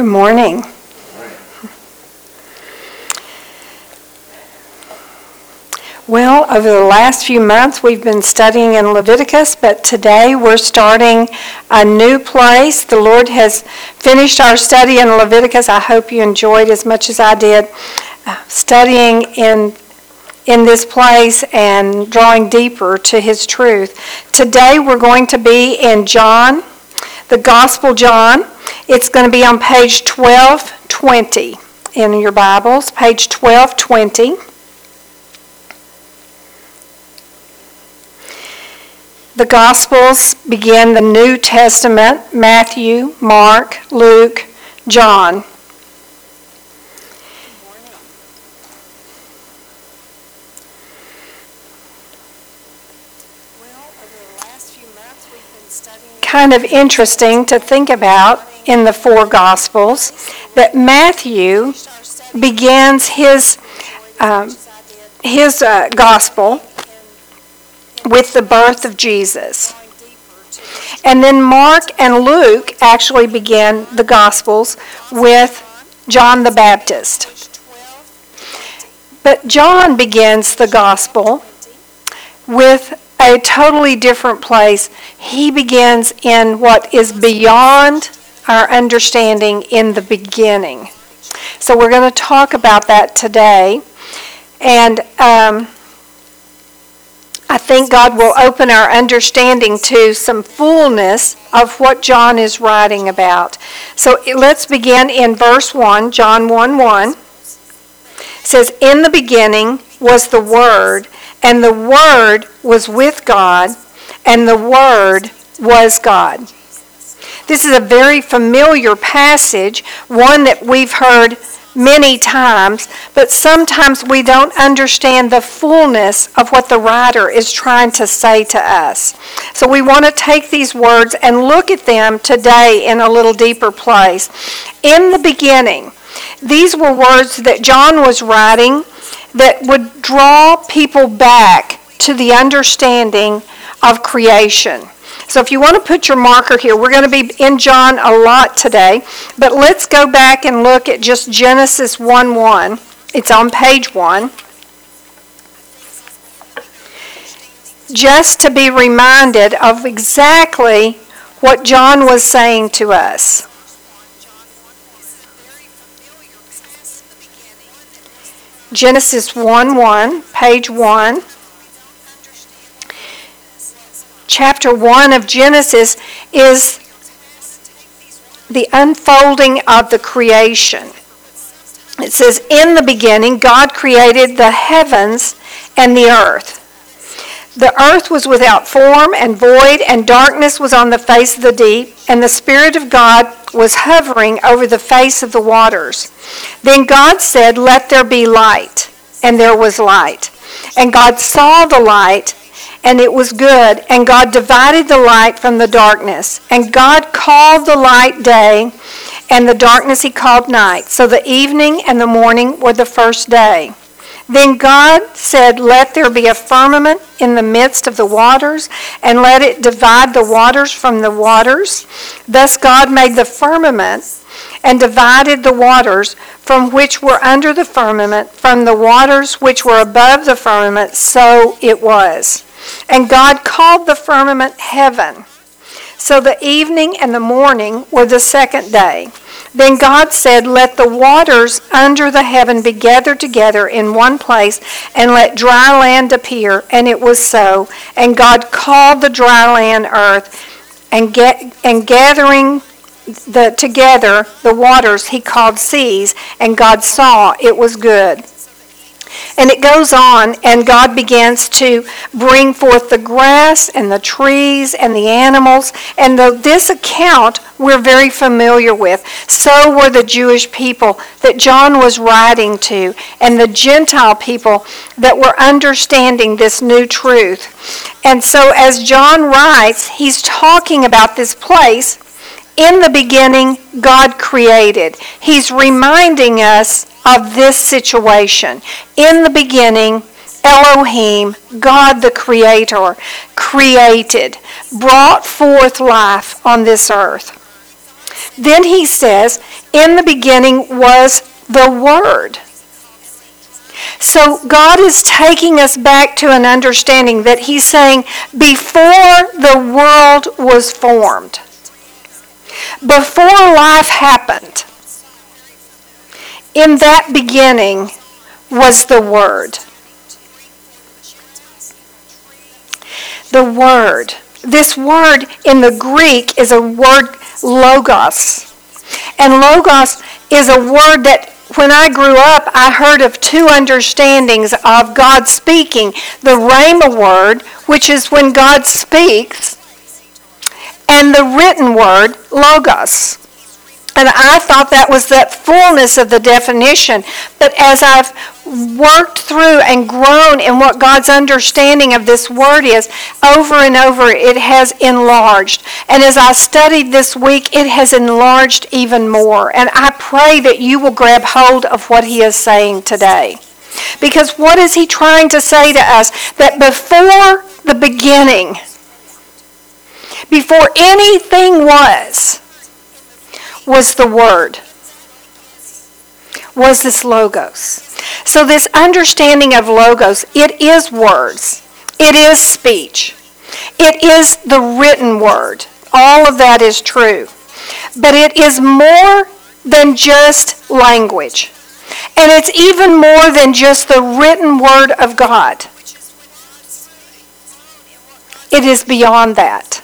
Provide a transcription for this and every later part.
Good morning. Well, over the last few months, we've been studying in Leviticus, but today we're starting a new place. The Lord has finished our study in Leviticus. I hope you enjoyed as much as I did uh, studying in in this place and drawing deeper to his truth. Today we're going to be in John, the Gospel John. It's going to be on page 1220 in your Bibles, page 1220. The Gospels begin the New Testament Matthew, Mark, Luke, John. Kind of interesting to think about in the four Gospels that Matthew begins his, um, his uh, Gospel with the birth of Jesus. And then Mark and Luke actually began the Gospels with John the Baptist. But John begins the Gospel with a totally different place. He begins in what is beyond our understanding in the beginning. So we're going to talk about that today. And um, I think God will open our understanding to some fullness of what John is writing about. So let's begin in verse 1, John 1 1. It says, In the beginning was the Word, and the Word was with God, and the Word was God. This is a very familiar passage, one that we've heard many times, but sometimes we don't understand the fullness of what the writer is trying to say to us. So we want to take these words and look at them today in a little deeper place. In the beginning, these were words that John was writing that would draw people back to the understanding of creation. So if you want to put your marker here, we're going to be in John a lot today, but let's go back and look at just Genesis 1 1. It's on page 1. Just to be reminded of exactly what John was saying to us. Genesis 1 1, page 1 chapter 1 of Genesis is the unfolding of the creation. It says, In the beginning, God created the heavens and the earth. The earth was without form and void, and darkness was on the face of the deep, and the Spirit of God was hovering over the face of the waters. Then God said, Let there be light. And there was light. And God saw the light, and it was good. And God divided the light from the darkness. And God called the light day, and the darkness he called night. So the evening and the morning were the first day. Then God said, Let there be a firmament in the midst of the waters, and let it divide the waters from the waters. Thus God made the firmament and divided the waters from which were under the firmament from the waters which were above the firmament. So it was. And God called the firmament heaven. So the evening and the morning were the second day. Then God said, Let the waters under the heaven be gathered together in one place, and let dry land appear. And it was so. And God called the dry land earth, and, get, and gathering the, together the waters he called seas. And God saw it was good. And it goes on, and God begins to bring forth the grass and the trees and the animals. And the, this account we're very familiar with. So were the Jewish people that John was writing to, and the Gentile people that were understanding this new truth. And so, as John writes, he's talking about this place. In the beginning, God created. He's reminding us of this situation. In the beginning, Elohim, God the Creator, created, brought forth life on this earth. Then he says, in the beginning was the Word. So God is taking us back to an understanding that He's saying, before the world was formed, before life happened, in that beginning was the Word. The Word. This word in the Greek is a word logos. And logos is a word that when I grew up, I heard of two understandings of God speaking. The Rhema word, which is when God speaks, and the written word, logos. And I thought that was that fullness of the definition. But as I've worked through and grown in what God's understanding of this word is, over and over it has enlarged. And as I studied this week, it has enlarged even more. And I pray that you will grab hold of what he is saying today. Because what is he trying to say to us? That before the beginning, before anything was, was the Word, was this Logos. So, this understanding of Logos, it is words, it is speech, it is the written word. All of that is true. But it is more than just language. And it's even more than just the written word of God. It is beyond that.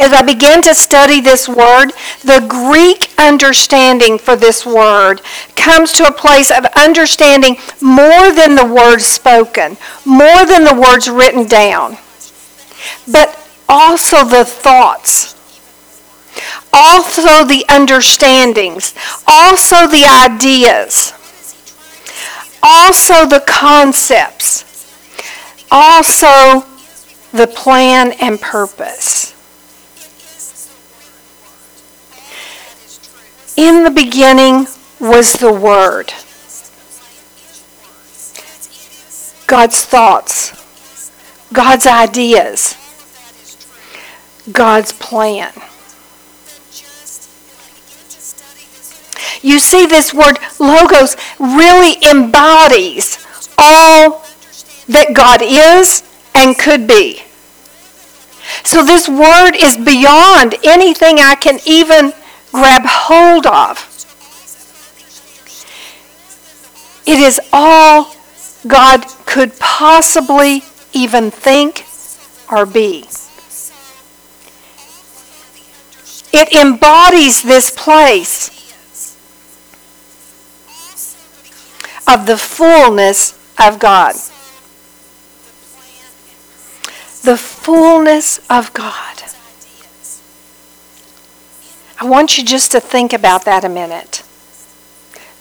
As I began to study this word, the Greek understanding for this word comes to a place of understanding more than the words spoken, more than the words written down, but also the thoughts, also the understandings, also the ideas, also the concepts, also the plan and purpose. In the beginning was the Word. God's thoughts, God's ideas, God's plan. You see, this word logos really embodies all that God is and could be. So this word is beyond anything I can even grab hold of. It is all God could possibly even think or be. It embodies this place of the fullness of God. The fullness of God. I want you just to think about that a minute.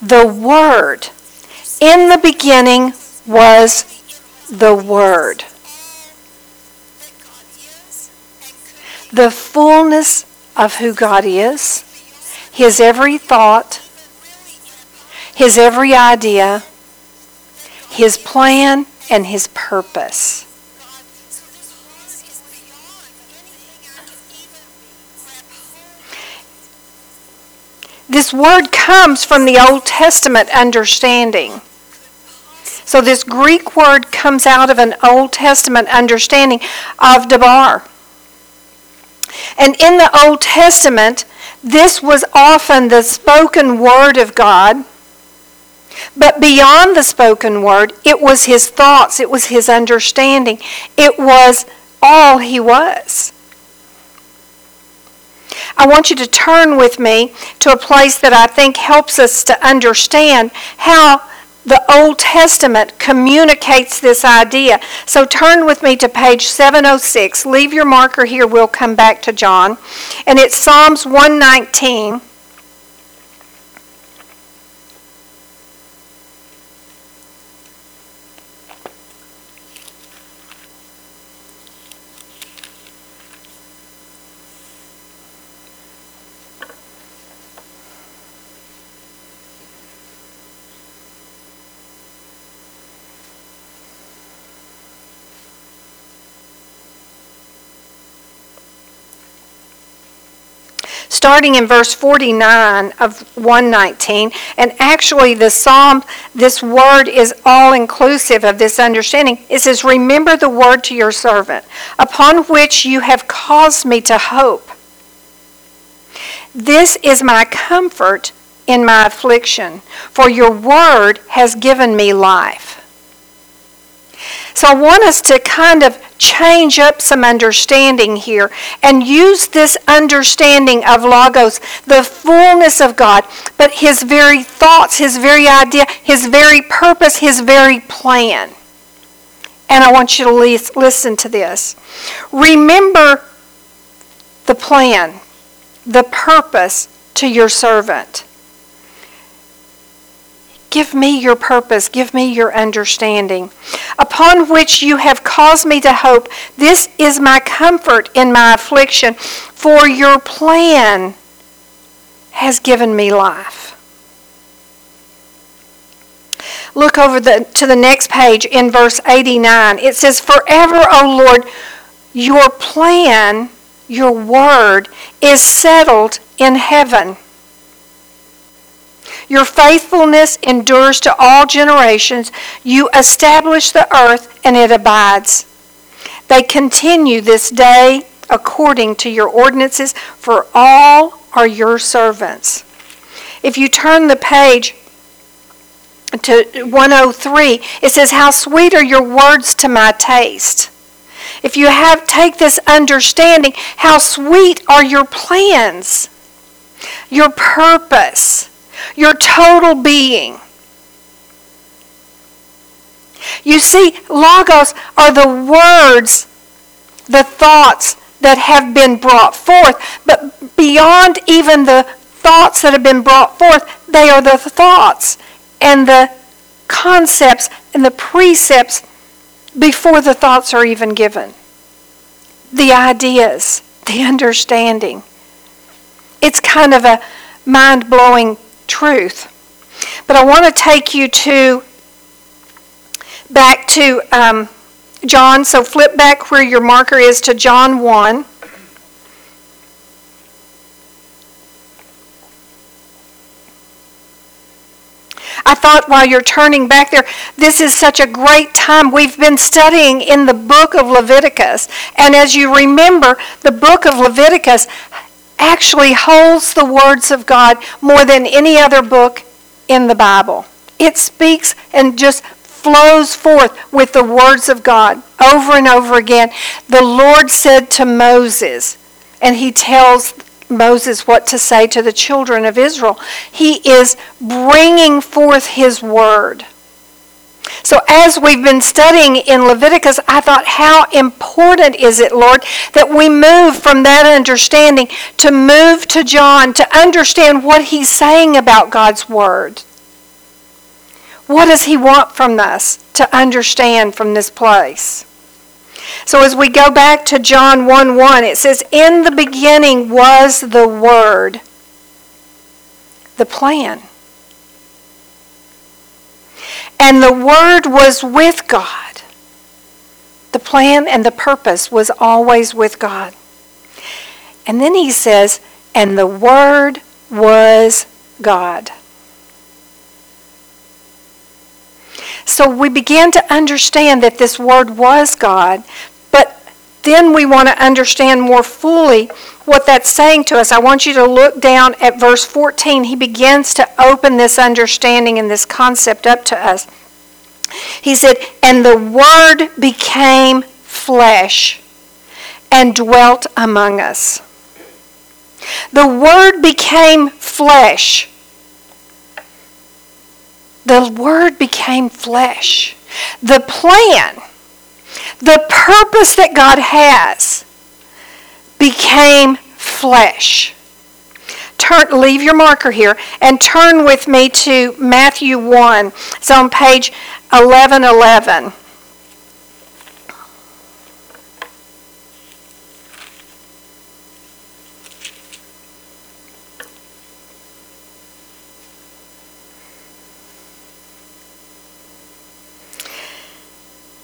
The Word. In the beginning was the Word. The fullness of who God is, His every thought, His every idea, His plan, and His purpose. This word comes from the Old Testament understanding. So this Greek word comes out of an Old Testament understanding of Dabar. And in the Old Testament, this was often the spoken word of God. But beyond the spoken word, it was his thoughts, it was his understanding, it was all he was. I want you to turn with me to a place that I think helps us to understand how the Old Testament communicates this idea. So turn with me to page 706. Leave your marker here. We'll come back to John. And it's Psalms 119. Starting in verse 49 of 119. And actually, the psalm, this word is all inclusive of this understanding. It says, Remember the word to your servant, upon which you have caused me to hope. This is my comfort in my affliction, for your word has given me life. So I want us to kind of change up some understanding here and use this understanding of Logos, the fullness of God, but His very thoughts, His very idea, His very purpose, His very plan. And I want you to listen to this. Remember the plan, the purpose to your servant. Give me your purpose. Give me your understanding. Upon which you have caused me to hope. This is my comfort in my affliction. For your plan has given me life. Look over the, to the next page in verse 89. It says, Forever, O Lord, your plan, your word, is settled in heaven. Your faithfulness endures to all generations. You establish the earth, and it abides. They continue this day according to your ordinances, for all are your servants. If you turn the page to 103, it says, How sweet are your words to my taste. If you have take this understanding, how sweet are your plans, your purpose your total being. You see, logos are the words, the thoughts that have been brought forth. But beyond even the thoughts that have been brought forth, they are the thoughts and the concepts and the precepts before the thoughts are even given. The ideas, the understanding. It's kind of a mind blowing truth. But I want to take you to back to um, John. So flip back where your marker is to John 1. I thought while you're turning back there, this is such a great time. We've been studying in the book of Leviticus. And as you remember, the book of Leviticus actually holds the words of God more than any other book in the Bible. It speaks and just flows forth with the words of God over and over again. The Lord said to Moses, and he tells Moses what to say to the children of Israel. He is bringing forth his word. So as we've been studying in Leviticus, I thought, how important is it, Lord, that we move from that understanding to move to John to understand what he's saying about God's Word. What does he want from us to understand from this place? So as we go back to John 1 1, it says, In the beginning was the Word, the plan. And the Word was with God. The plan and the purpose was always with God. And then he says, and the Word was God. So we began to understand that this Word was God, but then we want to understand more fully what that's saying to us. I want you to look down at verse 14. He begins to open this understanding and this concept up to us. He said, And the Word became flesh and dwelt among us. The Word became flesh. The Word became flesh. The plan the purpose that God has became flesh. Turn, leave your marker here and turn with me to Matthew 1. It's on page 1111.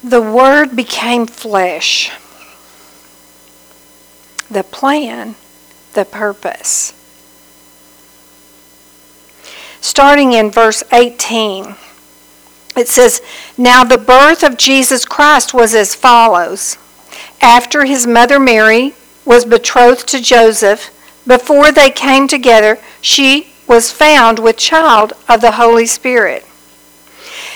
The Word became flesh. The plan, the purpose. Starting in verse 18, it says, Now the birth of Jesus Christ was as follows. After his mother Mary was betrothed to Joseph, before they came together, she was found with child of the Holy Spirit.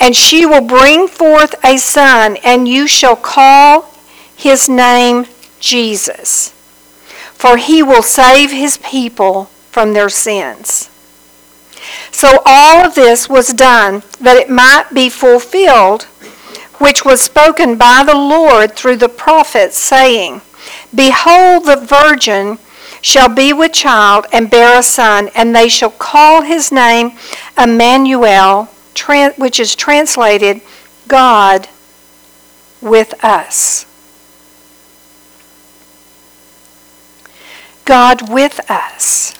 And she will bring forth a son, and you shall call his name Jesus, for he will save his people from their sins. So all of this was done that it might be fulfilled, which was spoken by the Lord through the prophets, saying, Behold, the virgin shall be with child and bear a son, and they shall call his name Emmanuel which is translated God with us. God with us.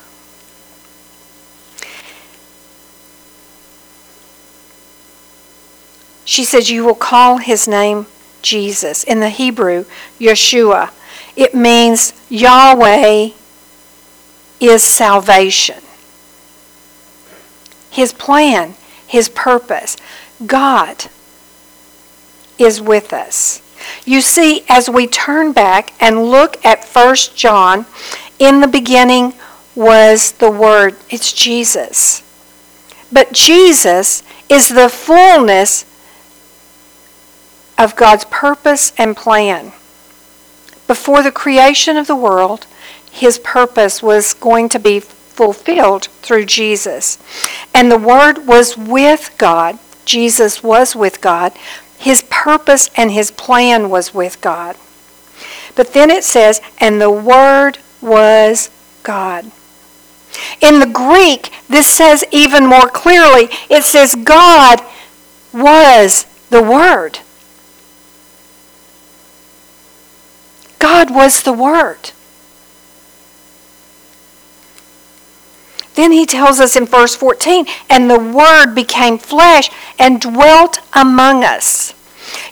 She says, You will call his name Jesus. In the Hebrew, Yeshua. It means Yahweh is salvation. His plan his purpose. God is with us. You see, as we turn back and look at 1 John, in the beginning was the Word. It's Jesus. But Jesus is the fullness of God's purpose and plan. Before the creation of the world, his purpose was going to be fulfilled through Jesus. And the Word was with God. Jesus was with God. His purpose and his plan was with God. But then it says, and the Word was God. In the Greek, this says even more clearly, it says God was the Word. God was the Word. Then he tells us in verse 14, and the Word became flesh and dwelt among us.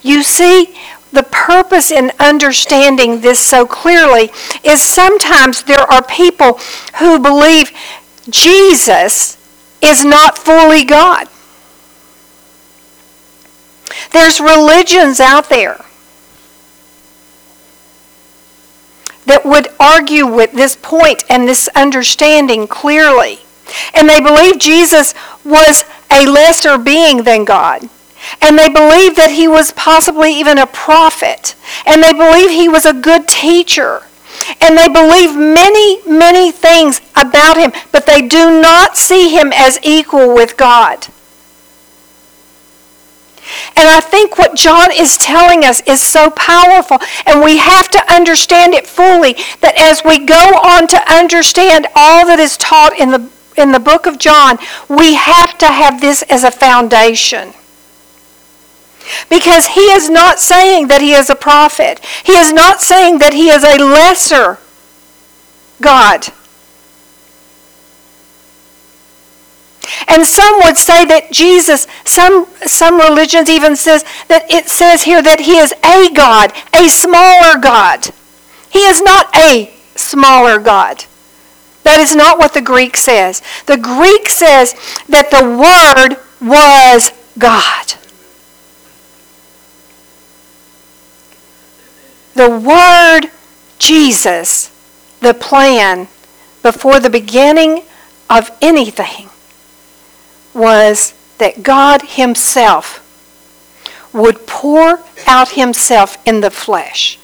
You see, the purpose in understanding this so clearly is sometimes there are people who believe Jesus is not fully God. There's religions out there that would argue with this point and this understanding clearly. And they believe Jesus was a lesser being than God. And they believe that he was possibly even a prophet. And they believe he was a good teacher. And they believe many, many things about him, but they do not see him as equal with God. And I think what John is telling us is so powerful, and we have to understand it fully that as we go on to understand all that is taught in the, in the book of John, we have to have this as a foundation. Because he is not saying that he is a prophet. He is not saying that he is a lesser God. And some would say that Jesus, some, some religions even says that it says here that he is a God, a smaller God. He is not a smaller God. That is not what the Greek says. The Greek says that the Word was God. The Word, Jesus, the plan before the beginning of anything was that God Himself would pour out Himself in the flesh.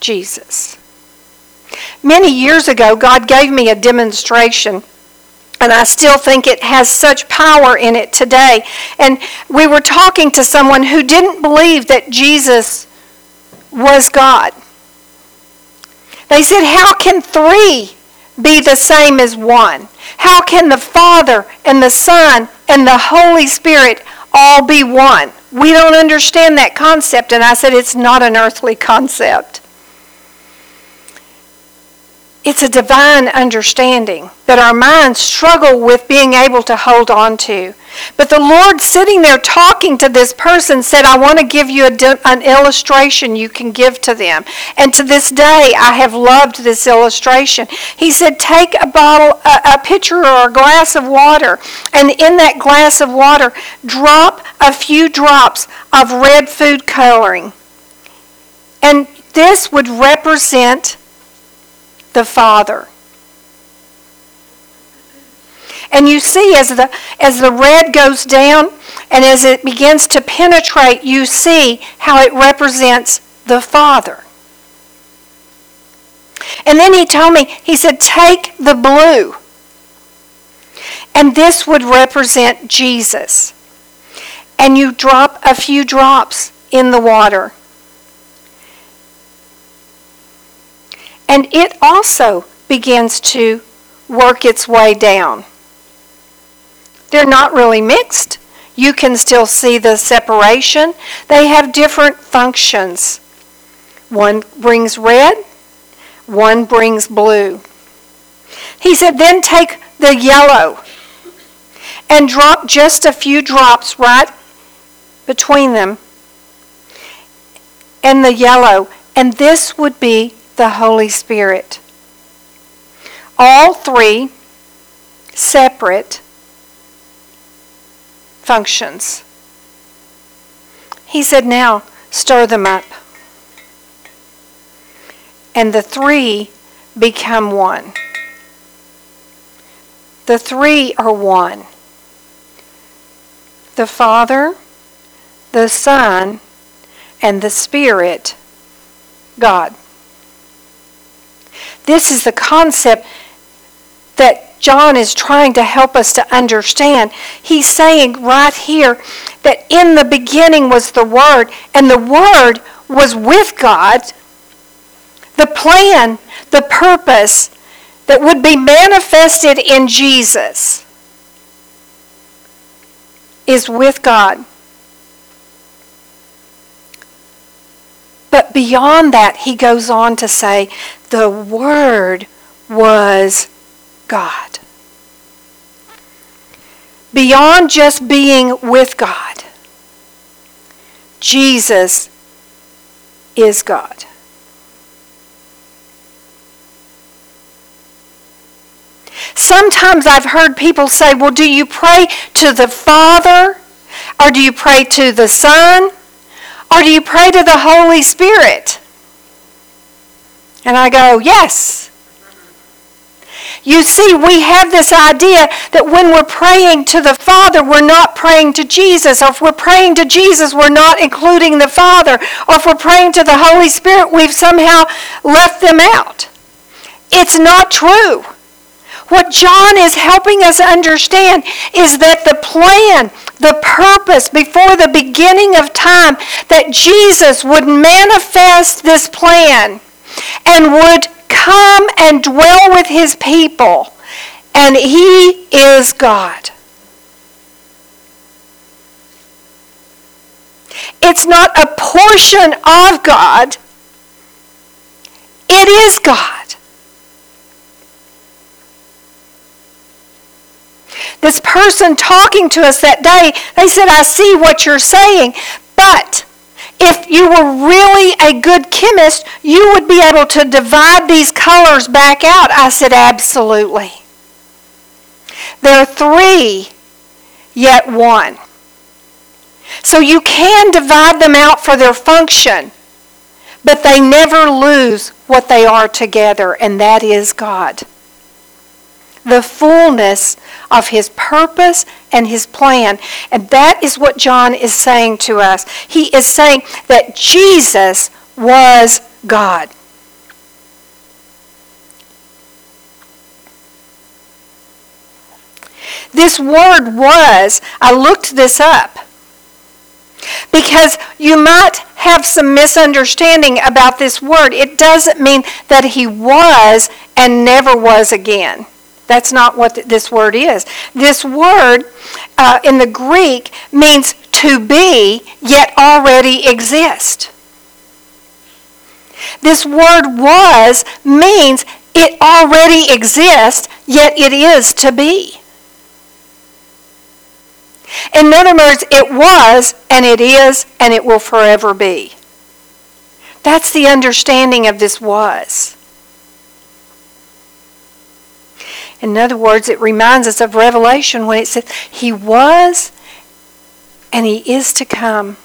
Jesus. Many years ago, God gave me a demonstration, and I still think it has such power in it today. And we were talking to someone who didn't believe that Jesus was God. They said, How can three be the same as one? How can the Father and the Son and the Holy Spirit all be one? We don't understand that concept. And I said, it's not an earthly concept. It's a divine understanding that our minds struggle with being able to hold on to. But the Lord, sitting there talking to this person, said, I want to give you an illustration you can give to them. And to this day, I have loved this illustration. He said, Take a bottle, a, a pitcher or a glass of water, and in that glass of water, drop a few drops of red food coloring. And this would represent the Father. And you see as the as the red goes down and as it begins to penetrate, you see how it represents the Father. And then he told me, he said, take the blue. And this would represent Jesus. And you drop a few drops in the water. And it also begins to work its way down. They're not really mixed. You can still see the separation. They have different functions. One brings red, one brings blue. He said, then take the yellow and drop just a few drops right between them and the yellow. And this would be the Holy Spirit. All three separate functions. He said, Now stir them up. And the three become one. The three are one the Father, the Son, and the Spirit, God. This is the concept that John is trying to help us to understand. He's saying right here that in the beginning was the Word, and the Word was with God. The plan, the purpose that would be manifested in Jesus is with God. But beyond that, he goes on to say, the Word was God. Beyond just being with God, Jesus is God. Sometimes I've heard people say, well, do you pray to the Father? Or do you pray to the Son? Or do you pray to the Holy Spirit? And I go, yes. You see, we have this idea that when we're praying to the Father, we're not praying to Jesus. Or if we're praying to Jesus, we're not including the Father. Or if we're praying to the Holy Spirit, we've somehow left them out. It's not true. What John is helping us understand is that the plan, the purpose before the beginning of time, that Jesus would manifest this plan and would come and dwell with his people. And he is God. It's not a portion of God. It is God. This person talking to us that day, they said, I see what you're saying, but if you were really a good chemist, you would be able to divide these colors back out. I said, absolutely. There are three, yet one. So you can divide them out for their function, but they never lose what they are together, and that is God the fullness of his purpose and his plan. And that is what John is saying to us. He is saying that Jesus was God. This word was, I looked this up because you might have some misunderstanding about this word. It doesn't mean that he was and never was again. That's not what this word is. This word uh, in the Greek means to be, yet already exist. This word was means it already exists, yet it is to be. In other words, it was, and it is, and it will forever be. That's the understanding of this was. In other words, it reminds us of Revelation when it says, He was and He is to come.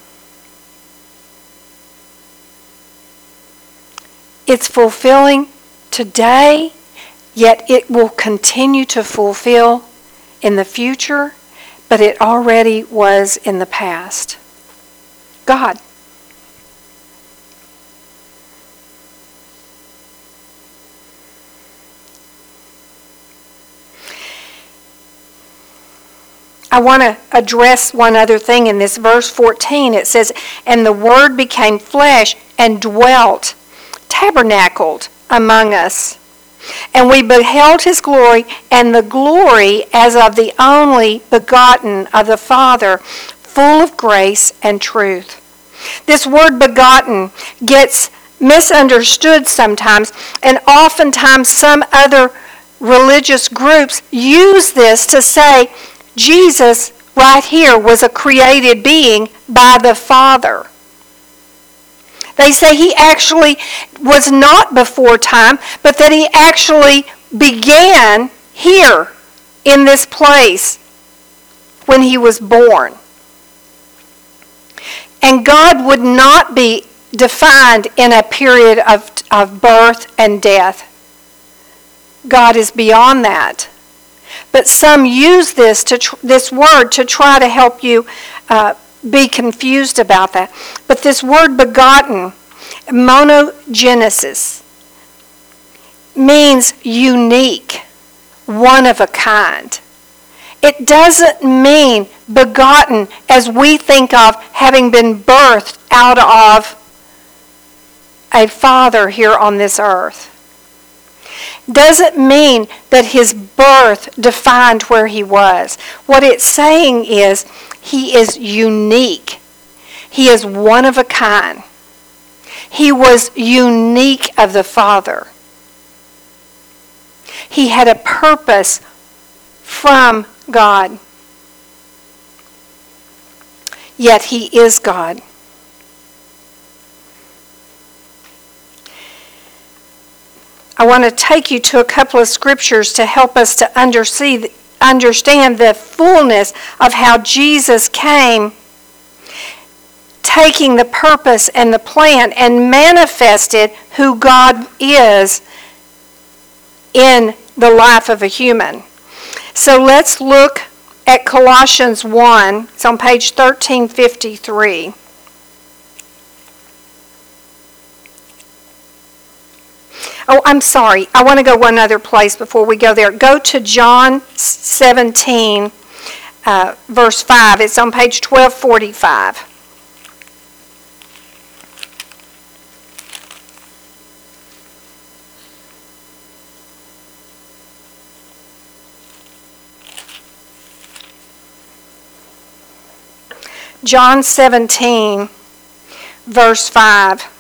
It's fulfilling today, yet it will continue to fulfill in the future, but it already was in the past. God. I want to address one other thing in this verse 14. It says, And the Word became flesh and dwelt, tabernacled among us. And we beheld his glory, and the glory as of the only begotten of the Father, full of grace and truth. This word begotten gets misunderstood sometimes, and oftentimes some other religious groups use this to say Jesus, right here, was a created being by the Father. They say he actually was not before time, but that he actually began here in this place when he was born. And God would not be defined in a period of, of birth and death. God is beyond that. But some use this, to this word to try to help you uh, be confused about that. But this word begotten, monogenesis, means unique, one of a kind. It doesn't mean begotten as we think of having been birthed out of a father here on this earth doesn't mean that his birth defined where he was. What it's saying is he is unique. He is one of a kind. He was unique of the Father. He had a purpose from God. Yet he is God. I want to take you to a couple of scriptures to help us to understand the fullness of how Jesus came, taking the purpose and the plan and manifested who God is in the life of a human. So let's look at Colossians 1. It's on page 1353. Oh, I'm sorry. I want to go one other place before we go there. Go to John 17, uh, verse 5. It's on page 1245. John 17, verse 5.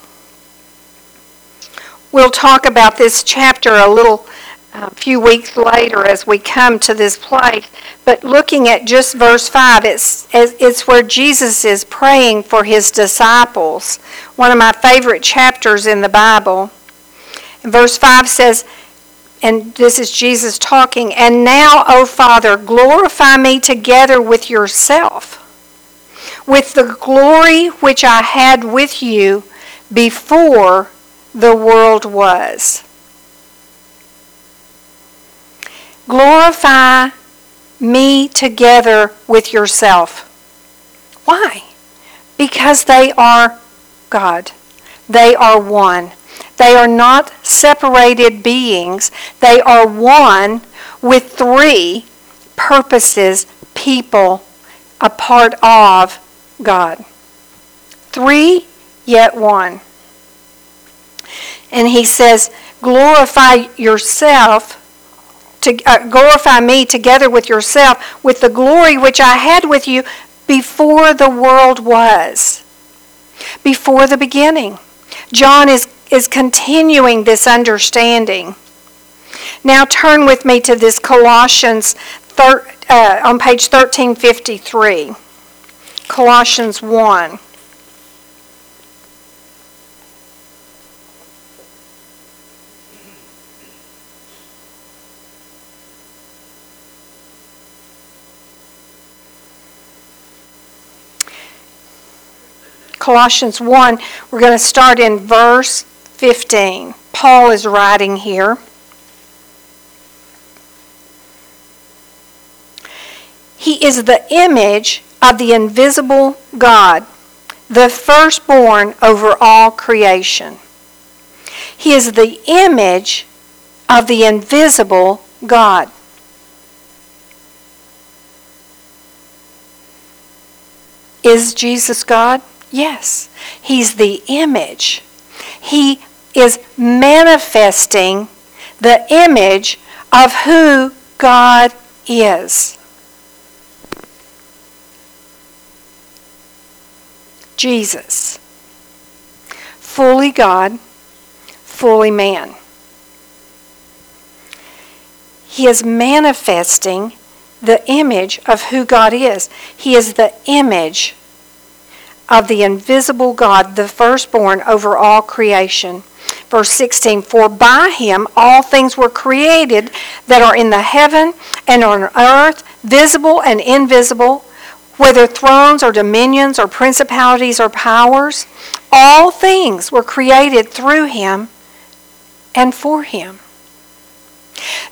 We'll talk about this chapter a little a few weeks later as we come to this place. But looking at just verse 5, it's, it's where Jesus is praying for his disciples. One of my favorite chapters in the Bible. Verse 5 says, and this is Jesus talking, and now, O Father, glorify me together with yourself, with the glory which I had with you before the world was. Glorify me together with yourself. Why? Because they are God. They are one. They are not separated beings. They are one with three purposes, people, a part of God. Three, yet one. And he says, glorify yourself, to uh, glorify me together with yourself with the glory which I had with you before the world was, before the beginning. John is, is continuing this understanding. Now turn with me to this Colossians thir, uh, on page 1353. Colossians 1. Colossians 1, we're going to start in verse 15. Paul is writing here. He is the image of the invisible God, the firstborn over all creation. He is the image of the invisible God. Is Jesus God? Yes, he's the image. He is manifesting the image of who God is. Jesus, fully God, fully man. He is manifesting the image of who God is. He is the image of the invisible God, the firstborn over all creation. Verse 16 For by him all things were created that are in the heaven and on earth, visible and invisible, whether thrones or dominions or principalities or powers. All things were created through him and for him.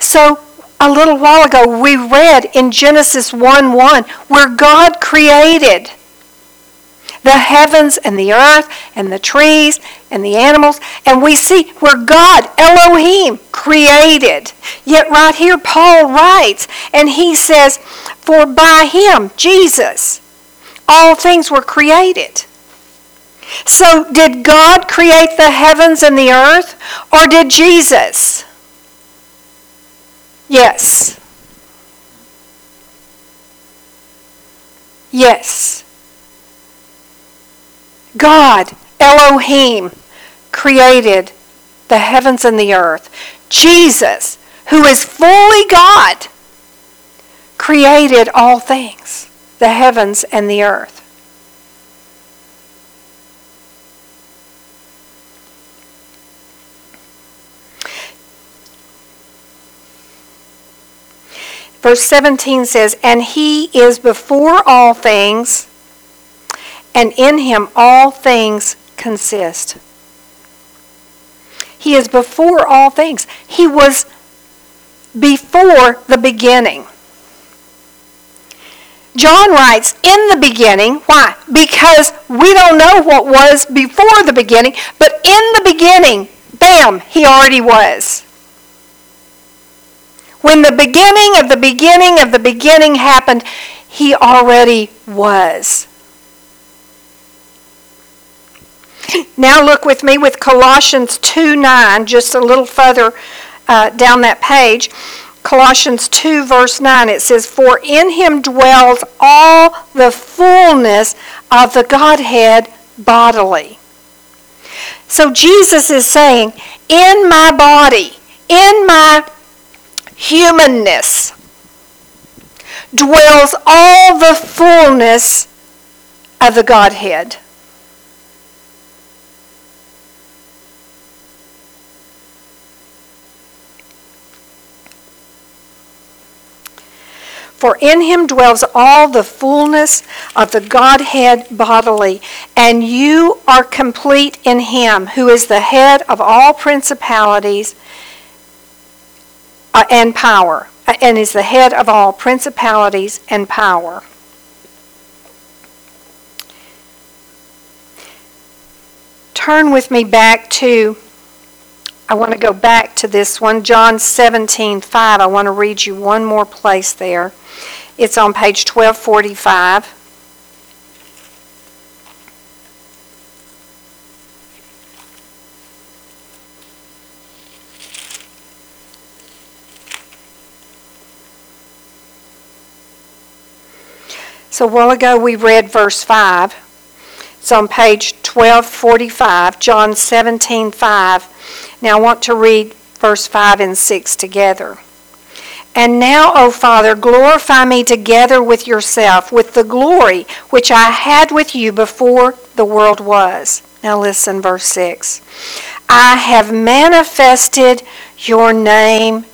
So, a little while ago, we read in Genesis 1 1 where God created the heavens and the earth and the trees and the animals. And we see where God, Elohim, created. Yet right here, Paul writes, and he says, For by him, Jesus, all things were created. So, did God create the heavens and the earth, or did Jesus? Yes. Yes. God, Elohim, created the heavens and the earth. Jesus, who is fully God, created all things, the heavens and the earth. Verse 17 says, And he is before all things and in him all things consist. He is before all things. He was before the beginning. John writes, in the beginning. Why? Because we don't know what was before the beginning, but in the beginning, bam, he already was. When the beginning of the beginning of the beginning happened, he already was. Now look with me with Colossians 2 9, just a little further uh, down that page. Colossians 2, verse 9, it says, For in him dwells all the fullness of the Godhead bodily. So Jesus is saying, In my body, in my humanness, dwells all the fullness of the Godhead. For in him dwells all the fullness of the Godhead bodily, and you are complete in him, who is the head of all principalities uh, and power, uh, and is the head of all principalities and power. Turn with me back to I want to go back to this one, John 17, 5. I want to read you one more place there. It's on page 1245. So, a while ago we read verse 5. It's on page 1245, John 17, 5. Now I want to read verse 5 and 6 together. And now, O Father, glorify me together with yourself, with the glory which I had with you before the world was. Now listen, verse 6. I have manifested your name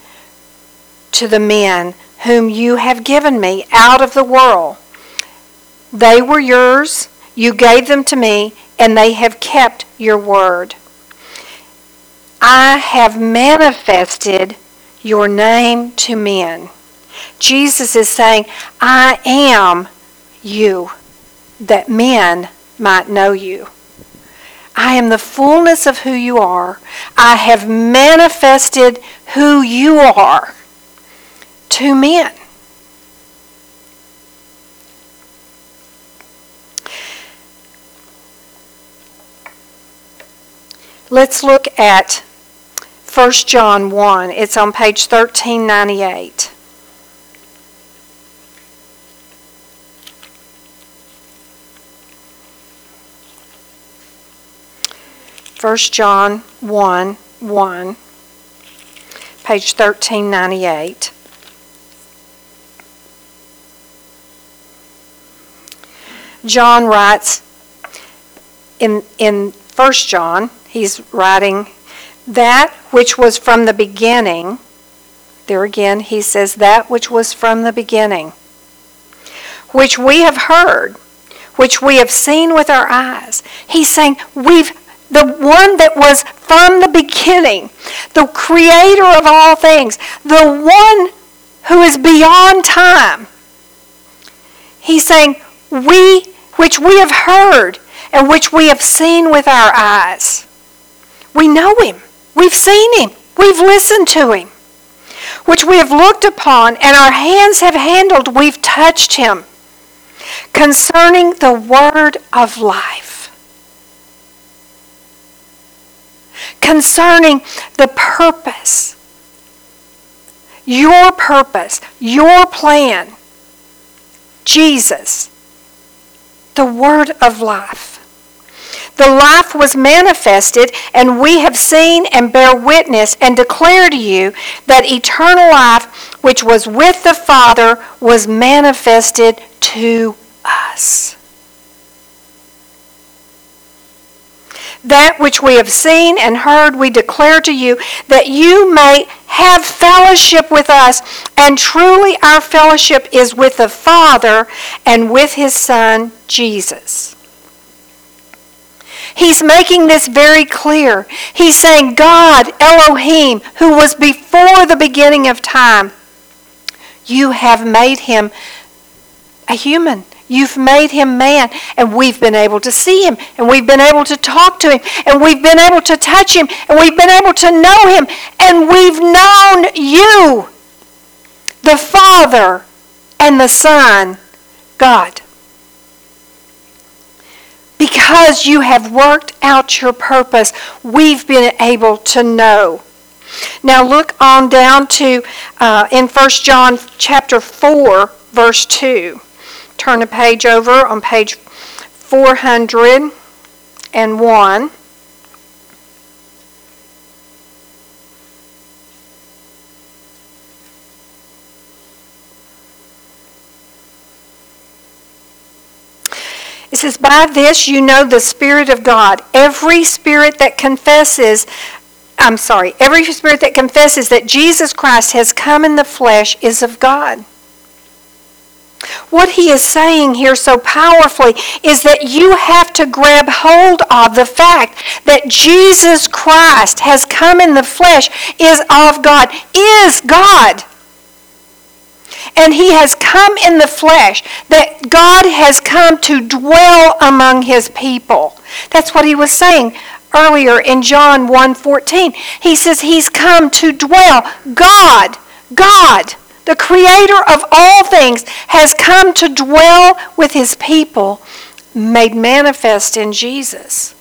to the men whom you have given me out of the world. They were yours, you gave them to me, and they have kept your word. I have manifested your name to men. Jesus is saying, I am you, that men might know you. I am the fullness of who you are. I have manifested who you are to men. Let's look at 1 John 1. It's on page 1398. First John 1 1, page 1398. John writes in, in 1 John, he's writing that which was from the beginning, there again, he says, that which was from the beginning, which we have heard, which we have seen with our eyes. He's saying, we've the one that was from the beginning, the creator of all things, the one who is beyond time. He's saying, we, which we have heard and which we have seen with our eyes. We know him. We've seen him. We've listened to him. Which we have looked upon and our hands have handled. We've touched him. Concerning the word of life. Concerning the purpose. Your purpose. Your plan. Jesus. The word of life. The life was manifested, and we have seen and bear witness and declare to you that eternal life, which was with the Father, was manifested to us. That which we have seen and heard, we declare to you, that you may have fellowship with us. And truly, our fellowship is with the Father and with his Son, Jesus. He's making this very clear. He's saying, God, Elohim, who was before the beginning of time, you have made him a human. You've made him man, and we've been able to see him, and we've been able to talk to him, and we've been able to touch him, and we've been able to know him, and we've known you, the Father and the Son, God because you have worked out your purpose, we've been able to know. Now look on down to uh, in 1 John chapter 4, verse 2. Turn a page over on page 401. It says, By this you know the Spirit of God. Every spirit that confesses, I'm sorry, every spirit that confesses that Jesus Christ has come in the flesh is of God. What he is saying here so powerfully is that you have to grab hold of the fact that Jesus Christ has come in the flesh is of God, is God and he has come in the flesh, that God has come to dwell among his people. That's what he was saying earlier in John 1:14. He says he's come to dwell. God, God, the creator of all things, has come to dwell with his people, made manifest in Jesus.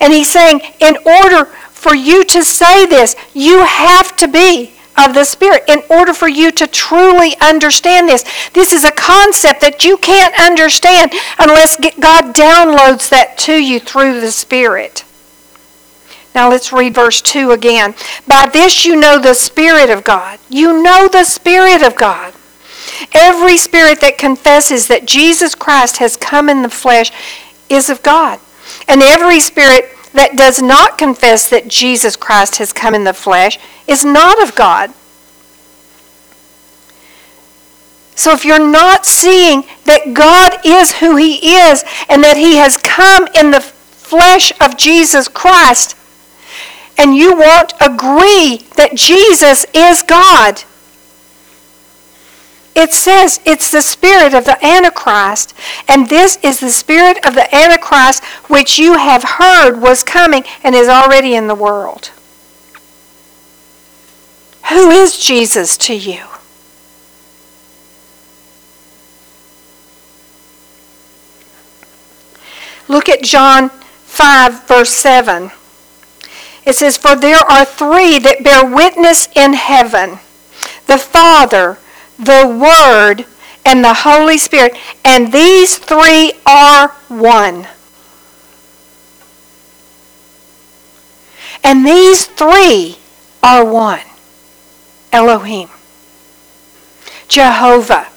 And he's saying, in order for you to say this, you have to be of the Spirit in order for you to truly understand this. This is a concept that you can't understand unless God downloads that to you through the Spirit. Now let's read verse 2 again. By this you know the Spirit of God. You know the Spirit of God. Every spirit that confesses that Jesus Christ has come in the flesh is of God. And every spirit that does not confess that Jesus Christ has come in the flesh is not of God. So if you're not seeing that God is who He is and that He has come in the flesh of Jesus Christ, and you won't agree that Jesus is God, it says it's the spirit of the Antichrist, and this is the spirit of the Antichrist which you have heard was coming and is already in the world. Who is Jesus to you? Look at John 5, verse 7. It says, For there are three that bear witness in heaven the Father, the Word, and the Holy Spirit, and these three are one. And these three are one Elohim, Jehovah,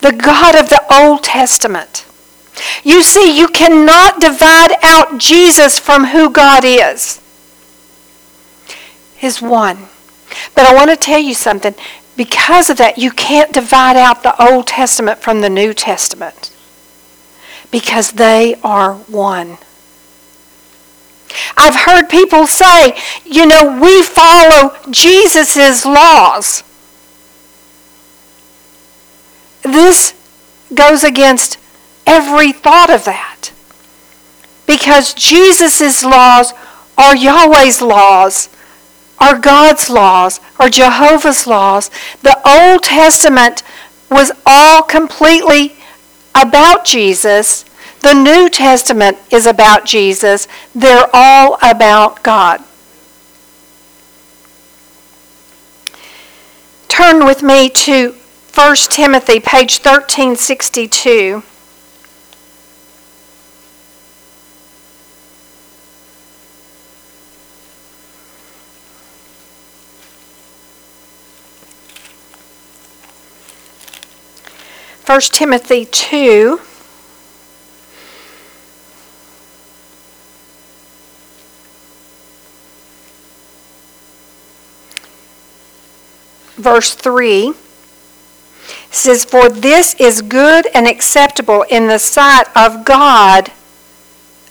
the God of the Old Testament. You see, you cannot divide out Jesus from who God is. Is one. But I want to tell you something because of that, you can't divide out the Old Testament from the New Testament because they are one. I've heard people say, you know, we follow Jesus' laws. This goes against every thought of that. Because Jesus' laws are Yahweh's laws are God's laws, are Jehovah's laws. The Old Testament was all completely about Jesus. The New Testament is about Jesus. They're all about God. Turn with me to 1 Timothy, page 1362. 1 Timothy 2. Verse 3 says, For this is good and acceptable in the sight of God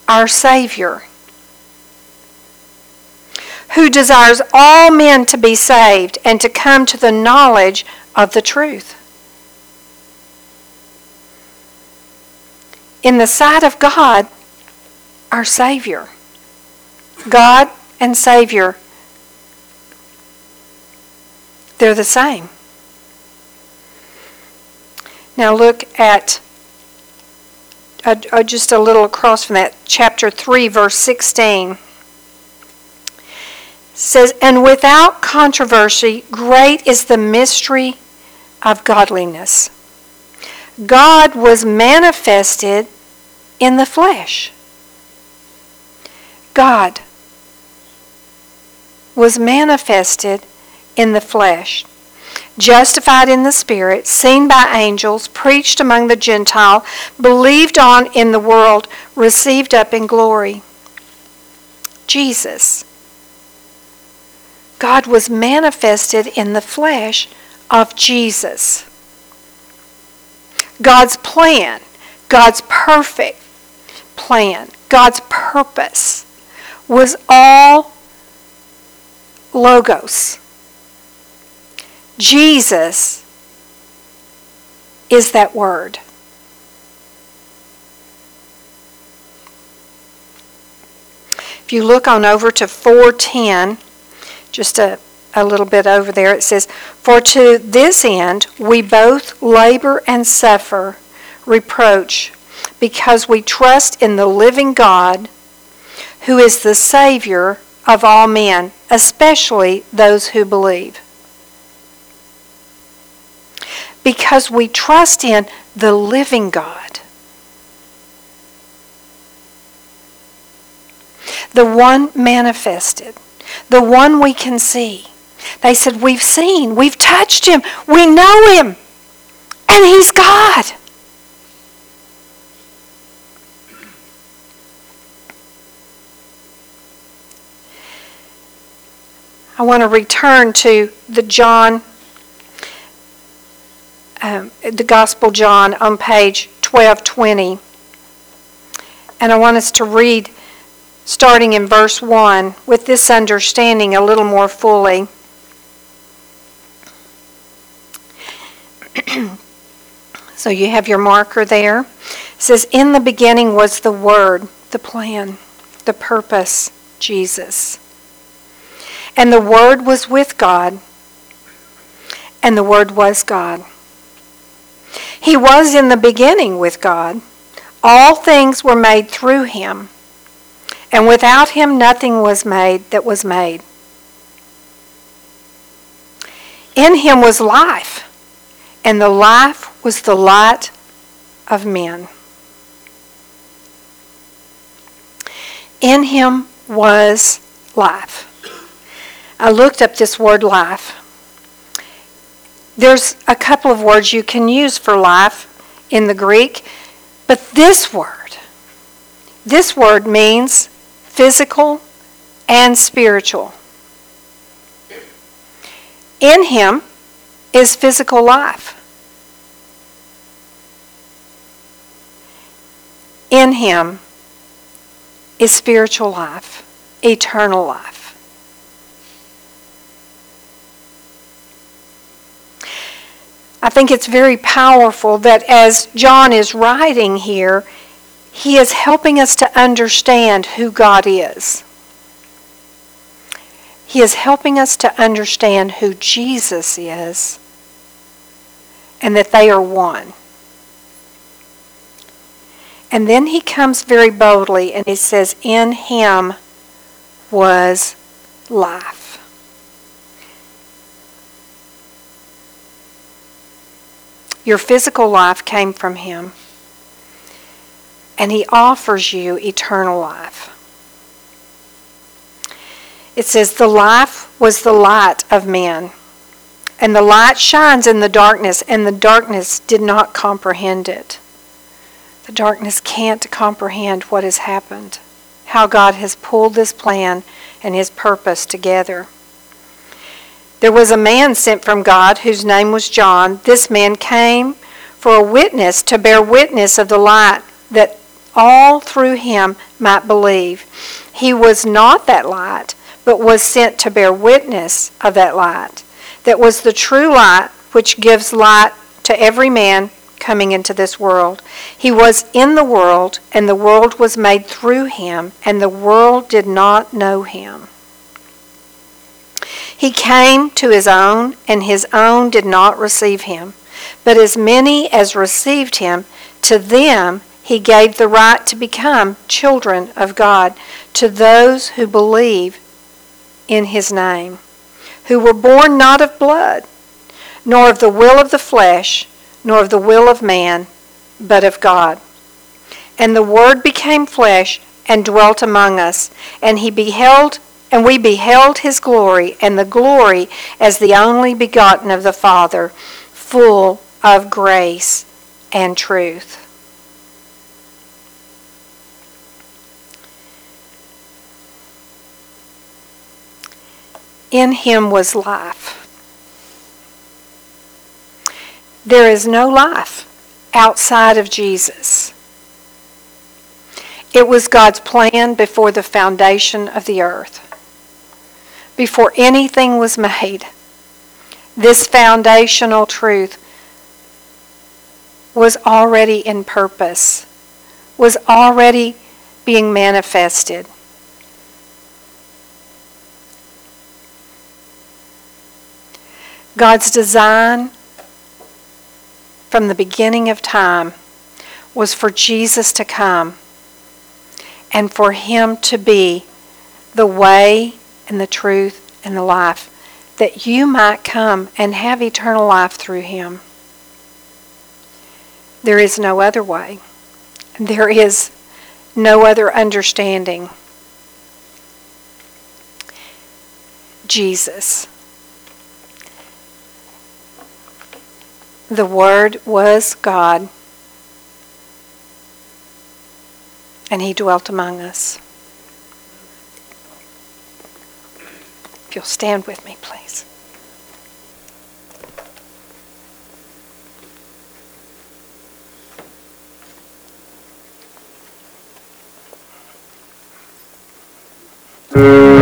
our Savior, who desires all men to be saved and to come to the knowledge of the truth. In the sight of God, our Savior. God and Savior, they're the same. Now look at uh, uh, just a little across from that, chapter 3, verse 16. says, And without controversy, great is the mystery of godliness. God was manifested in the flesh. God was manifested in the flesh, justified in the Spirit, seen by angels, preached among the Gentile, believed on in the world, received up in glory. Jesus. God was manifested in the flesh of Jesus. God's plan, God's perfect plan, God's purpose was all logos. Jesus is that word. If you look on over to 410, just a a little bit over there, it says, For to this end we both labor and suffer reproach, because we trust in the living God, who is the Savior of all men, especially those who believe. Because we trust in the living God. The one manifested. The one we can see. They said, We've seen, we've touched him, we know him, and he's God. I want to return to the John, um, the Gospel John on page 1220. And I want us to read starting in verse 1 with this understanding a little more fully. so you have your marker there. It says, In the beginning was the Word, the plan, the purpose, Jesus. And the Word was with God, and the Word was God. He was in the beginning with God. All things were made through him, and without him nothing was made that was made. In him was life, and the life was the light of men. In him was life. I looked up this word life. There's a couple of words you can use for life in the Greek, but this word, this word means physical and spiritual. In him is physical life. In him is spiritual life, eternal life. I think it's very powerful that as John is writing here, he is helping us to understand who God is. He is helping us to understand who Jesus is and that they are one. And then he comes very boldly and he says, In him was life. Your physical life came from Him. And He offers you eternal life. It says, The life was the light of men. And the light shines in the darkness, and the darkness did not comprehend it. The darkness can't comprehend what has happened, how God has pulled this plan and His purpose together. There was a man sent from God whose name was John. This man came for a witness to bear witness of the light that all through him might believe. He was not that light, but was sent to bear witness of that light. That was the true light which gives light to every man coming into this world. He was in the world, and the world was made through him, and the world did not know him. He came to his own, and his own did not receive him. But as many as received him, to them he gave the right to become children of God, to those who believe in his name, who were born not of blood, nor of the will of the flesh, nor of the will of man, but of God. And the Word became flesh and dwelt among us, and he beheld and we beheld his glory, and the glory as the only begotten of the Father, full of grace and truth. In him was life. There is no life outside of Jesus. It was God's plan before the foundation of the earth before anything was made. This foundational truth was already in purpose, was already being manifested. God's design from the beginning of time was for Jesus to come and for him to be the way and the truth and the life, that you might come and have eternal life through him. There is no other way. There is no other understanding. Jesus. The Word was God, and He dwelt among us. If you'll stand with me, please. You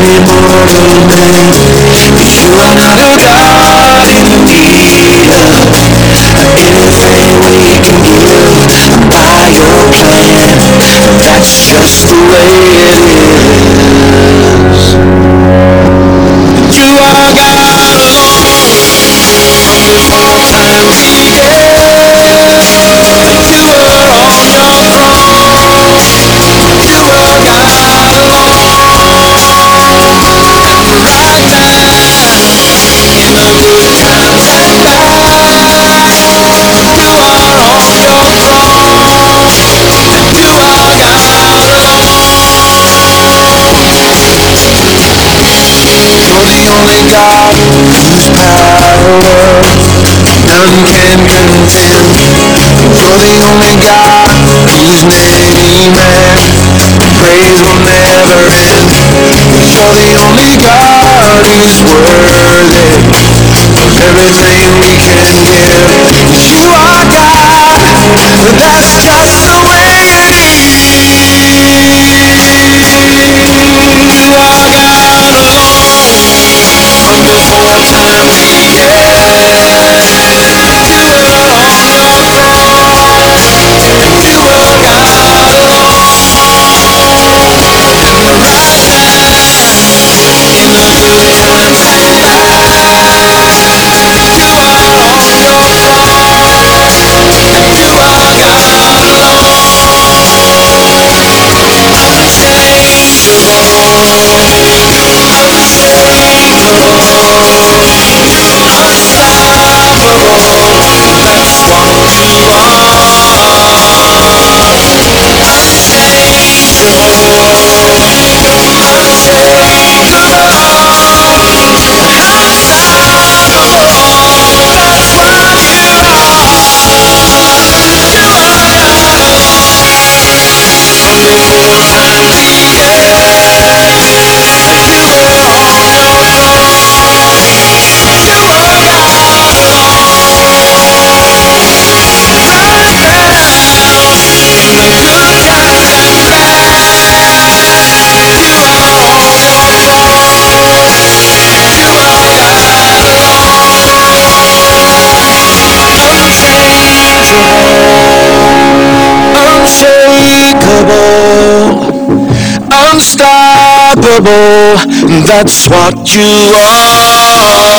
on any mortal man. You are not a God in need of anything we can give by your plan. That's just the way it is. None can contend. You're the only God whose name and praise will never end. You're the only God who's worthy of everything we can give. You are God, and that's just unstoppable, that's what you are.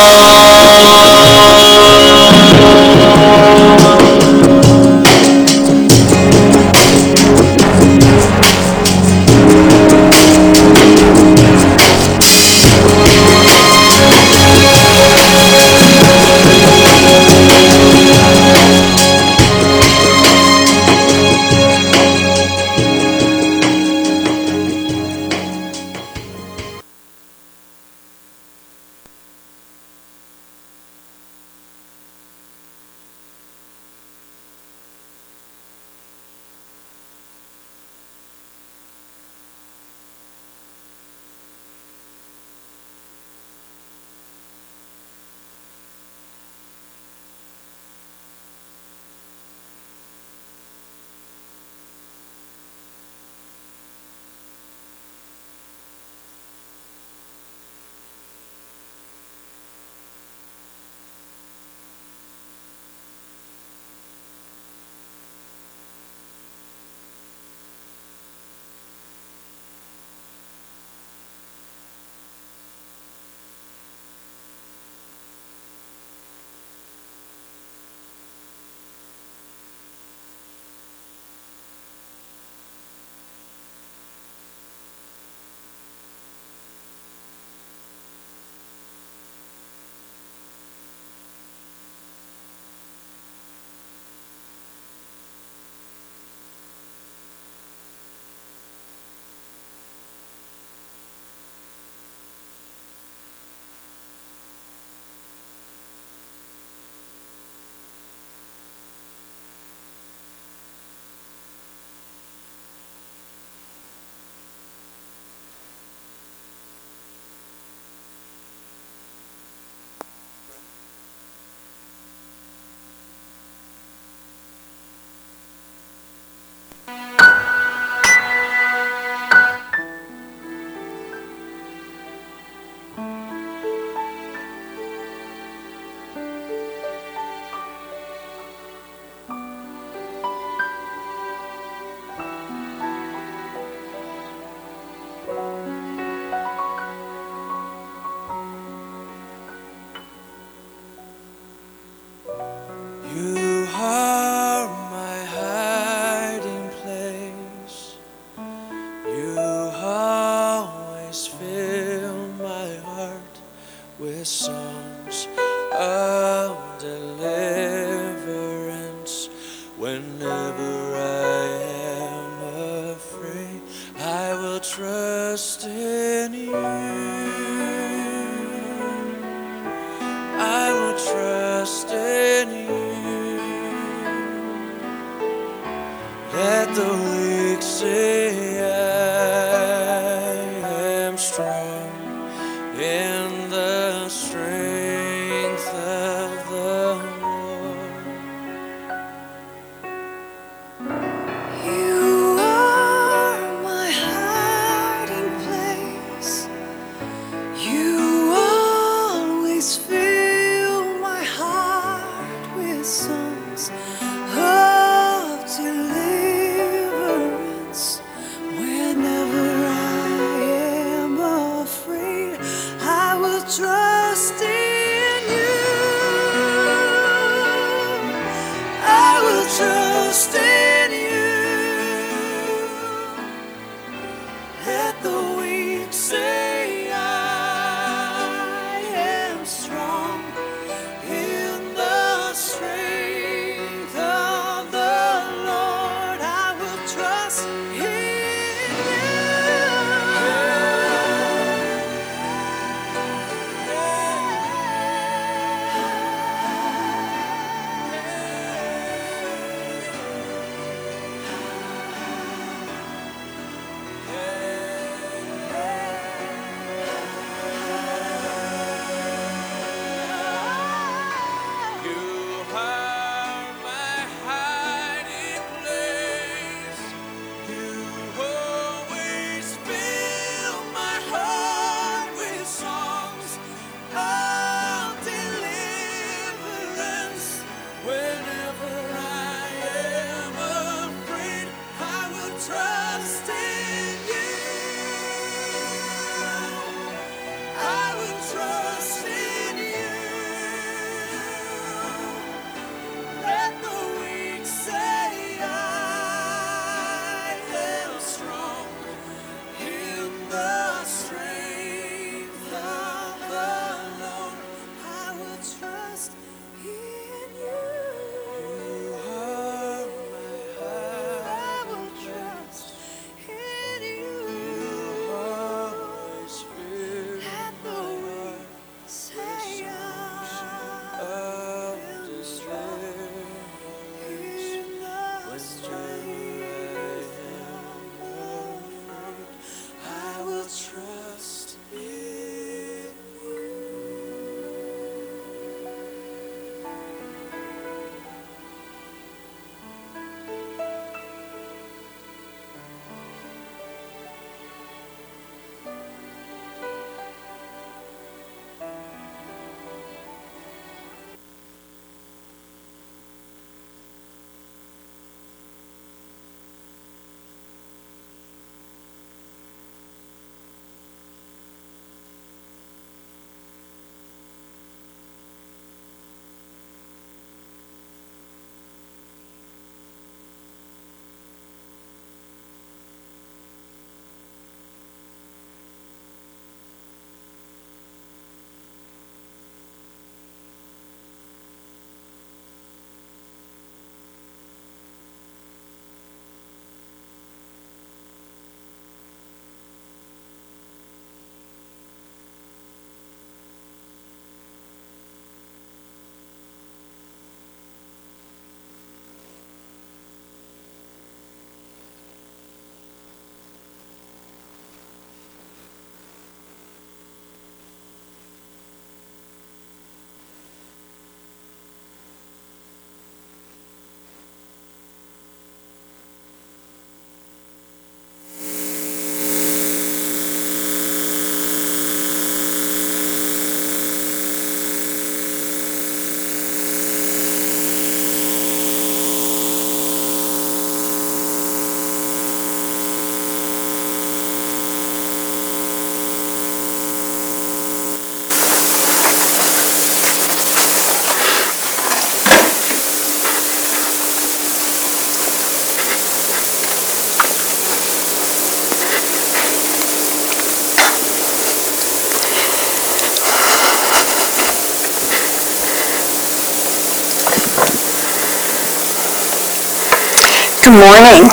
Morning.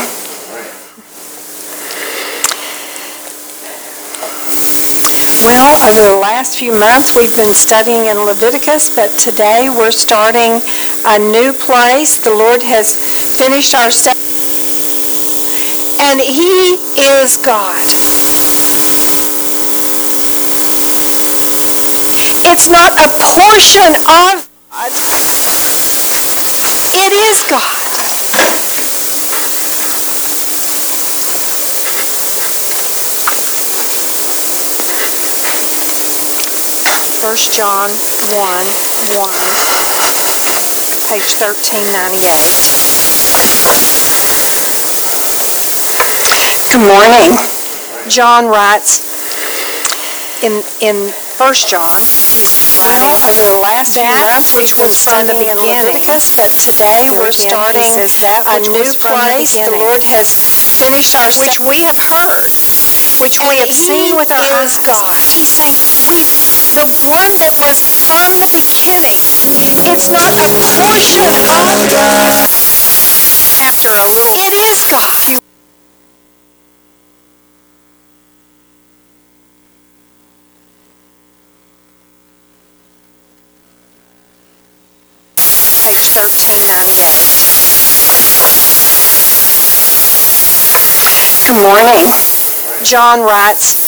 Well, over the last few months, we've been studying in Leviticus, but today we're starting a new place. The Lord has finished our study, and He is God. It's not a portion of God. It is God. First John 1, 1, page 1398. Good morning. John writes in, in First John, he's writing over the last few months we've been studying in Leviticus, but today we're starting a new place. The Lord has finished our, which we have heard, which we have seen with our eyes. God. He's saying, we, the one that was from the beginning. It's not a portion of God. After a little, it is God. Page 1398. Good morning. John writes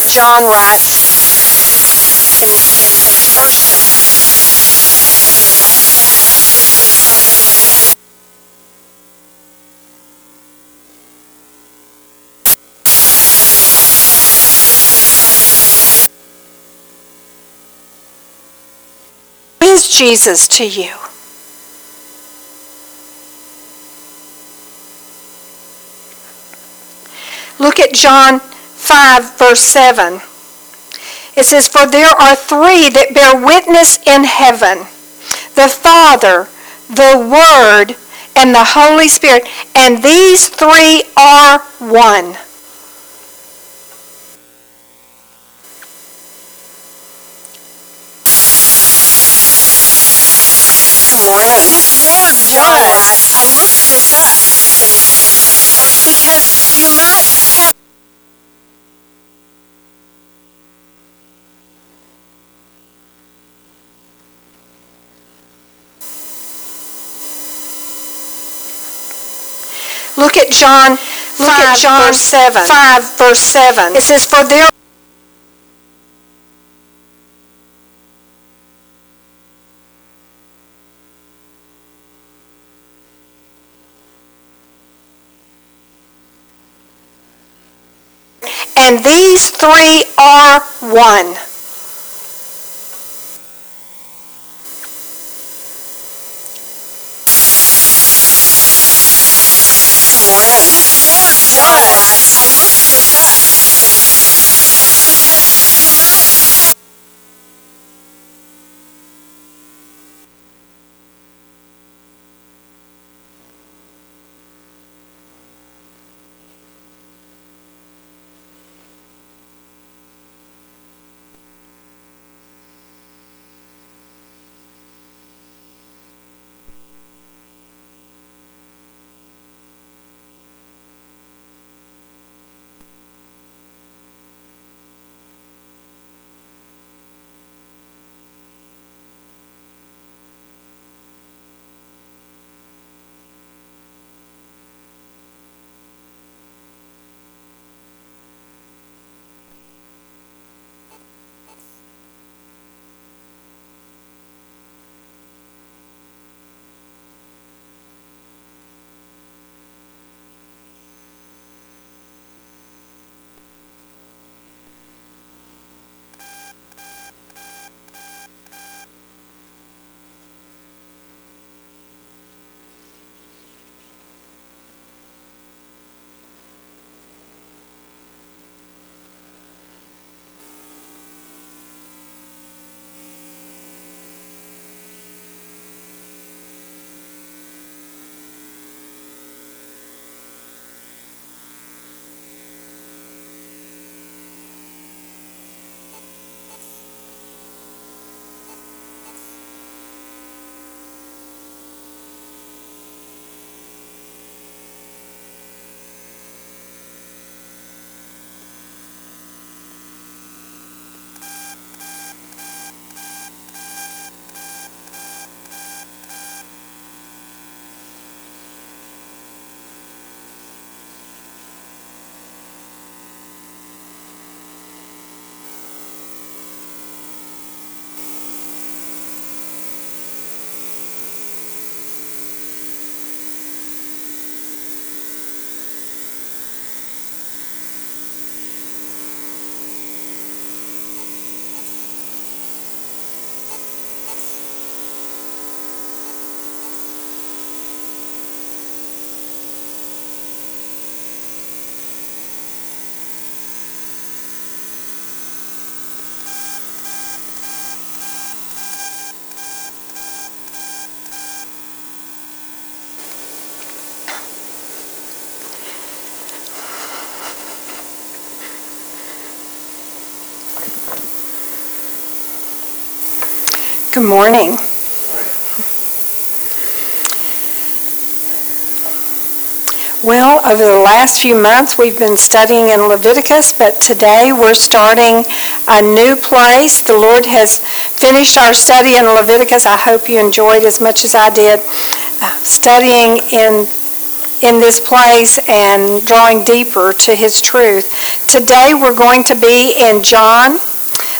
Who is Jesus to you? Look at John 5, verse 7. It says, For there are three that bear witness in heaven the Father, the Word, and the Holy Spirit, and these three are one. Good morning. This word John writes, I looked this up in, in because you might have Look at John, look at John verse 7. 5 verse 7. It says, For there and these three are one. This word up in, in because you might have Good morning. Well, over the last few months, we've been studying in Leviticus, but today we're starting a new place. The Lord has finished our study in Leviticus. I hope you enjoyed as much as I did studying in in this place and drawing deeper to his truth. Today we're going to be in John,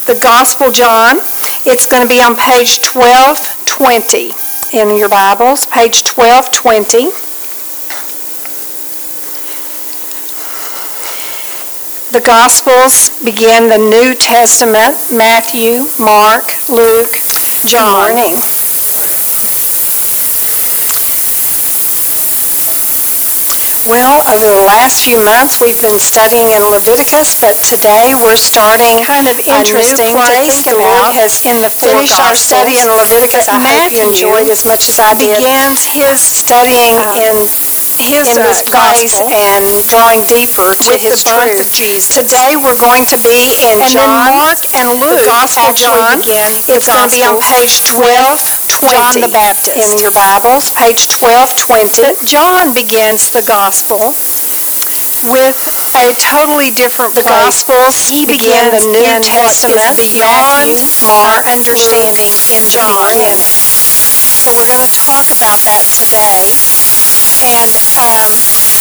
the Gospel John. It's going to be on page 1220 in your Bibles, page 1220. The Gospels begin the New Testament, Matthew, Mark, Luke, John. Well, over the last few months, we've been studying in Leviticus, but today we're starting Kind of a new interesting to place. think The Lord about has in the four finished our study in Leviticus. I hope you enjoyed as much as I did begins his studying in in this place gospel and drawing deeper to the his birth truth. of Jesus. Today we're going to be in And then John, Mark and the Luke Gospel actually John. the It's going to be on page with John 1220 the Baptist. in your Bibles, page 1220. But John begins the gospel with a totally different The place. Gospels He begin the New Testament, beyond our understanding in John. John. So we're going to talk about that today. And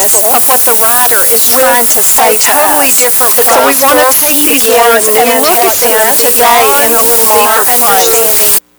Of what the writer is with trying to say totally different so we want to take these words and look at them today in a John,